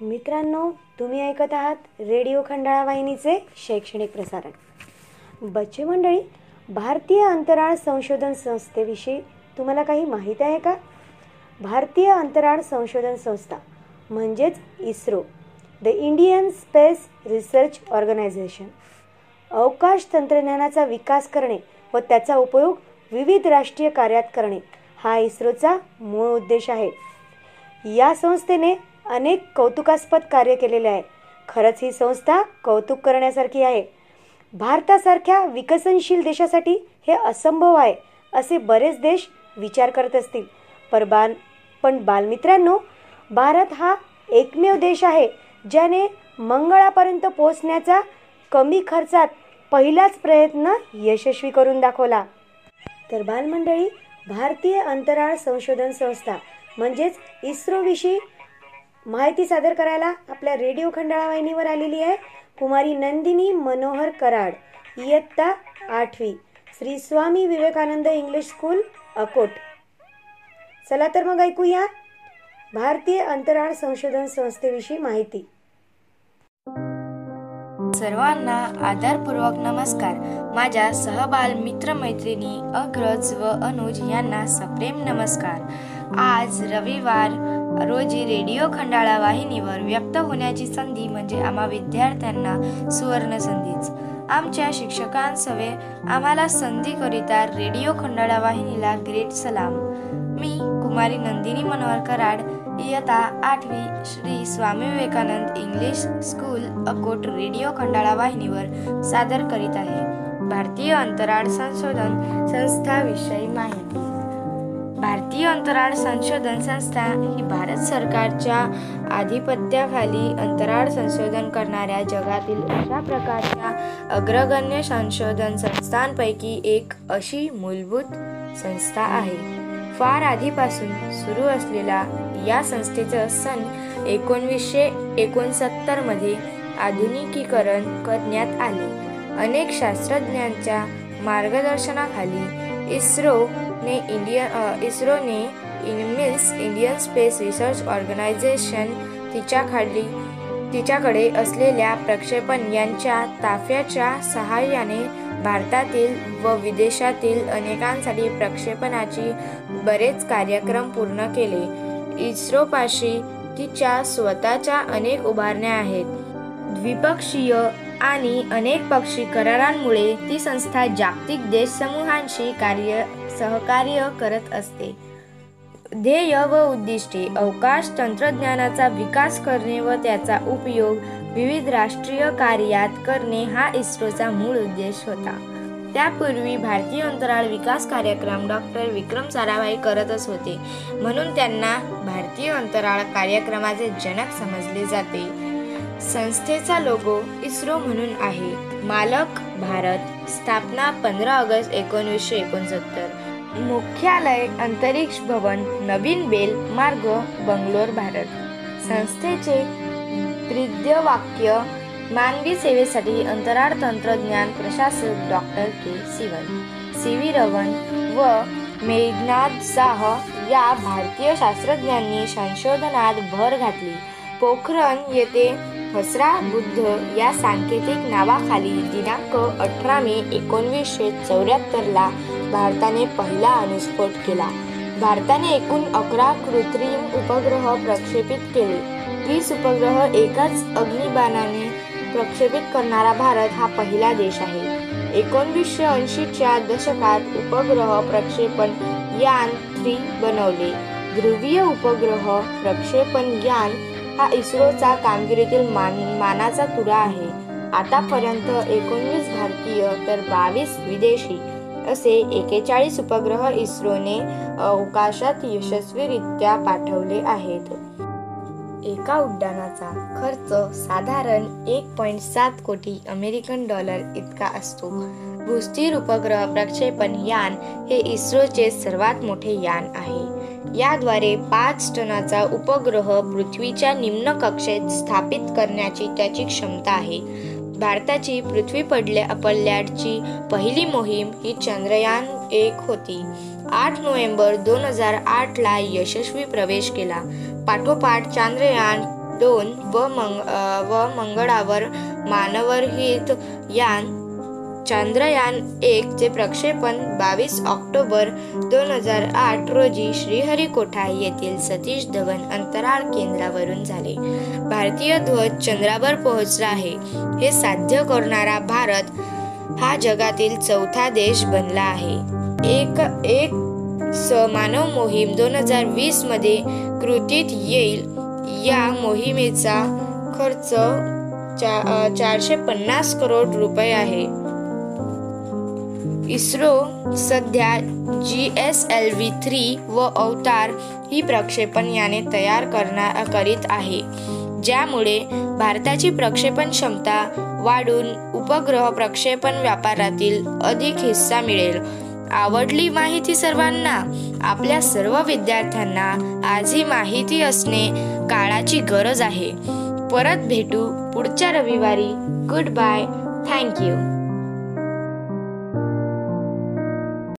मित्रांनो तुम्ही ऐकत आहात रेडिओ खंडाळा वाहिनीचे शैक्षणिक प्रसारण. बच्चे मंडळी भारतीय अंतराळ संशोधन संस्थेविषयी तुम्हाला काही माहीत आहे का? भारतीय अंतराळ संशोधन संस्था म्हणजेच ISRO the Indian space research organisation अवकाश तंत्रज्ञानाचा विकास करणे व त्याचा उपयोग विविध राष्ट्रीय कार्यात करणे हा इस्रोचा मूळ उद्देश आहे. या संस्थेने अनेक कौतुकास्पद कार्य केलेले आहे. खरंच ही संस्था कौतुक करण्यासारखी आहे. भारतासारख्या विकसनशील देशासाठी हे असंभव आहे असे बरेच देश विचार करत असतील. पर बाल पण बालमित्रांनो भारत हा एकमेव देश आहे ज्याने मंगळापर्यंत पोहोचण्याचा कमी खर्चात पहिलाच प्रयत्न यशस्वी करून दाखवला. तर बालमंडळी भारतीय अंतराळ संशोधन संस्था म्हणजेच इस्रोविषयी माहिती सादर करायला आपल्या रेडिओ खंडाळा वाहिनीवर आलेली आहे. कुमारी नंदिनी मनोहर कराड इयत्ता आठवी श्री स्वामी विवेकानंद इंग्लिश स्कूल अकोट. चला तर मग ऐकूया भारतीय अंतराळ संशोधन संस्थेविषयी माहिती. सर्वांना आदरपूर्वक नमस्कार. माझ्या सहबाल मित्रमैत्रिणी अग्रज व अनुज यांना सप्रेम नमस्कार. आज रविवार रोजी रेडिओ खंडाळा वाहिनीवर व्यक्त होण्याची संधी म्हणजे आम्हा विद्यार्थ्यांना सुवर्ण संधीच. आमच्या शिक्षकांसवे आम्हाला संधीकरिता रेडिओ खंडाळा वाहिनीला ग्रेट सलाम. मी कुमारी नंदिनी मनोहर कराड इयता आठवी Shri Swami Vivekananda English school Akot radio Khandala वाहिनीवर सादर करीत आहे. भारतीय अंतराळ संशोधन संस्थाविषयी माहिती. भारतीय अंतराळ संशोधन संस्था ही भारत सरकारच्या आधिपत्याखाली अंतराळ संशोधन करणाऱ्या जगातील अशा प्रकारच्या अग्रगण्य संशोधन संस्थांपैकी एक अशी मूलभूत संस्था आहे. फार आधीपासून सुरू असलेला या संस्थेचं सन एकोणवीसशे एकोणसत्तरमध्ये आधुनिकीकरण करण्यात आले. अनेक शास्त्रज्ञांच्या मार्गदर्शनाखाली इस्रो ने इंडियन इस्रोने means Indian space research organisation तिच्याखाली तिच्याकडे असलेल्या प्रक्षेपण यांच्या ताफ्याच्या सहाय्याने भारतातील व विदेशातील अनेकांसाठी प्रक्षेपणाची बरेच कार्यक्रम पूर्ण केले. इस्रोपाशी तिच्या स्वतःच्या अनेक उभारण्या आहेत. द्विपक्षीय आणि अनेक पक्षी करारांमुळे ती संस्था जागतिक देश समूहांशी कार्य सहकार्य करत असते. ध्येय व उद्दिष्टे अवकाश तंत्रज्ञानाचा विकास करणे व त्याचा उपयोग विविध राष्ट्रीय कार्यात करणे हा इस्रोचा मूळ उद्देश होता. त्यापूर्वी भारतीय अंतराळ विकास कार्यक्रम डॉक्टर विक्रम साराभाई करतच होते. म्हणून त्यांना भारतीय अंतराळ कार्यक्रमाचे जनक समजले जाते. संस्थेचा लोगो इस्रो म्हणून आहे. मालक भारत स्थापना पंधरा ऑगस्ट एकोणीसशे एकोणसत्तर. मुख्यालय अंतरिक्ष भवन नवीन बेल मार्ग बंगलोर भारत. संस्थेचे ब्रीद्यवाक्य मानवी सेवेसाठी अंतराळ तंत्रज्ञान प्रशासक doctor K Sivan. C V Raman व मेघनाथ शाह या भारतीय शास्त्रज्ञांनी संशोधनात भर घातली. पोखरण येथे हसरा बुद्ध या सांकेतिक नावाखाली दिनांक अठरा मे एकोणवीसशे चौऱ्याहत्तरला भारताने पहिला अणुस्फोट केला. भारताने एकूण अकरा कृत्रिम उपग्रह प्रक्षेपित केले. वीस उपग्रह एकाच अग्निबाणाने प्रक्षेपित करणारा भारत हा पहिला देश आहे. एकोणवीसशे ऐंशीच्या दशकात उपग्रह प्रक्षेपण यान थ्री बनवले. ध्रुवीय उपग्रह प्रक्षेपण यान हा इस्रोचा कामगिरीतील मान मानाचा तुरा आहे. आतापर्यंत एकोणवीस भारतीय तर बावीस विदेशी असे एकेचाळीस उपग्रह इस्रोने अवकाशात यशस्वीरित्या पाठवले आहेत. एका उड्डाणाचा खर्च साधारण एक पॉईंट सात कोटी अमेरिकन डॉलर इतका असतो. भूस्थिर उपग्रह प्रक्षेपण यान हे इस्रोचे सर्वात मोठे यान आहे. याद्वारे पाच टनाचा उपग्रह पृथ्वीच्या निम्न कक्षेत स्थापित करण्याची त्याची क्षमता आहे. भारताची पृथ्वी पडल्या पल्ल्याची पहिली मोहीम ही चंद्रयान एक होती. आठ नोव्हेंबर दोन हजार आठला यशस्वी प्रवेश केला. पाठोपाठ चांद्रयान दोन व मंग व मंगळावर मानवरहित यान चांद्रयान एक चे प्रक्षेपण बावीस ऑक्टोबर दोन हजार आठ रोजी श्रीहरिकोठा येथील सतीश धवन अंतराळ केंद्रावरून झाले. भारतीय ध्वज चंद्रावर पोहोचला आहे. हे साध्य करणारा भारत हा जगातील चौथा देश बनला आहे. एक एक स मानव मोहीम दोन हजार वीसमध्ये कृतीत येईल. या मोहिमेचा खर्च चा चारशे पन्नास करोड रुपये आहे. इस्रो सध्या G S L V three व अवतार ही प्रक्षेपण याने तयार करणार करीत आहे ज्यामुळे भारताची प्रक्षेपण क्षमता वाढून उपग्रह प्रक्षेपण व्यापारातील अधिक हिस्सा मिळेल. आवडली माहिती सर्वांना. आपल्या सर्व विद्यार्थ्यांना आज ही माहिती असणे काळाची गरज आहे. परत भेटू पुढच्या रविवारी. Good bye thank you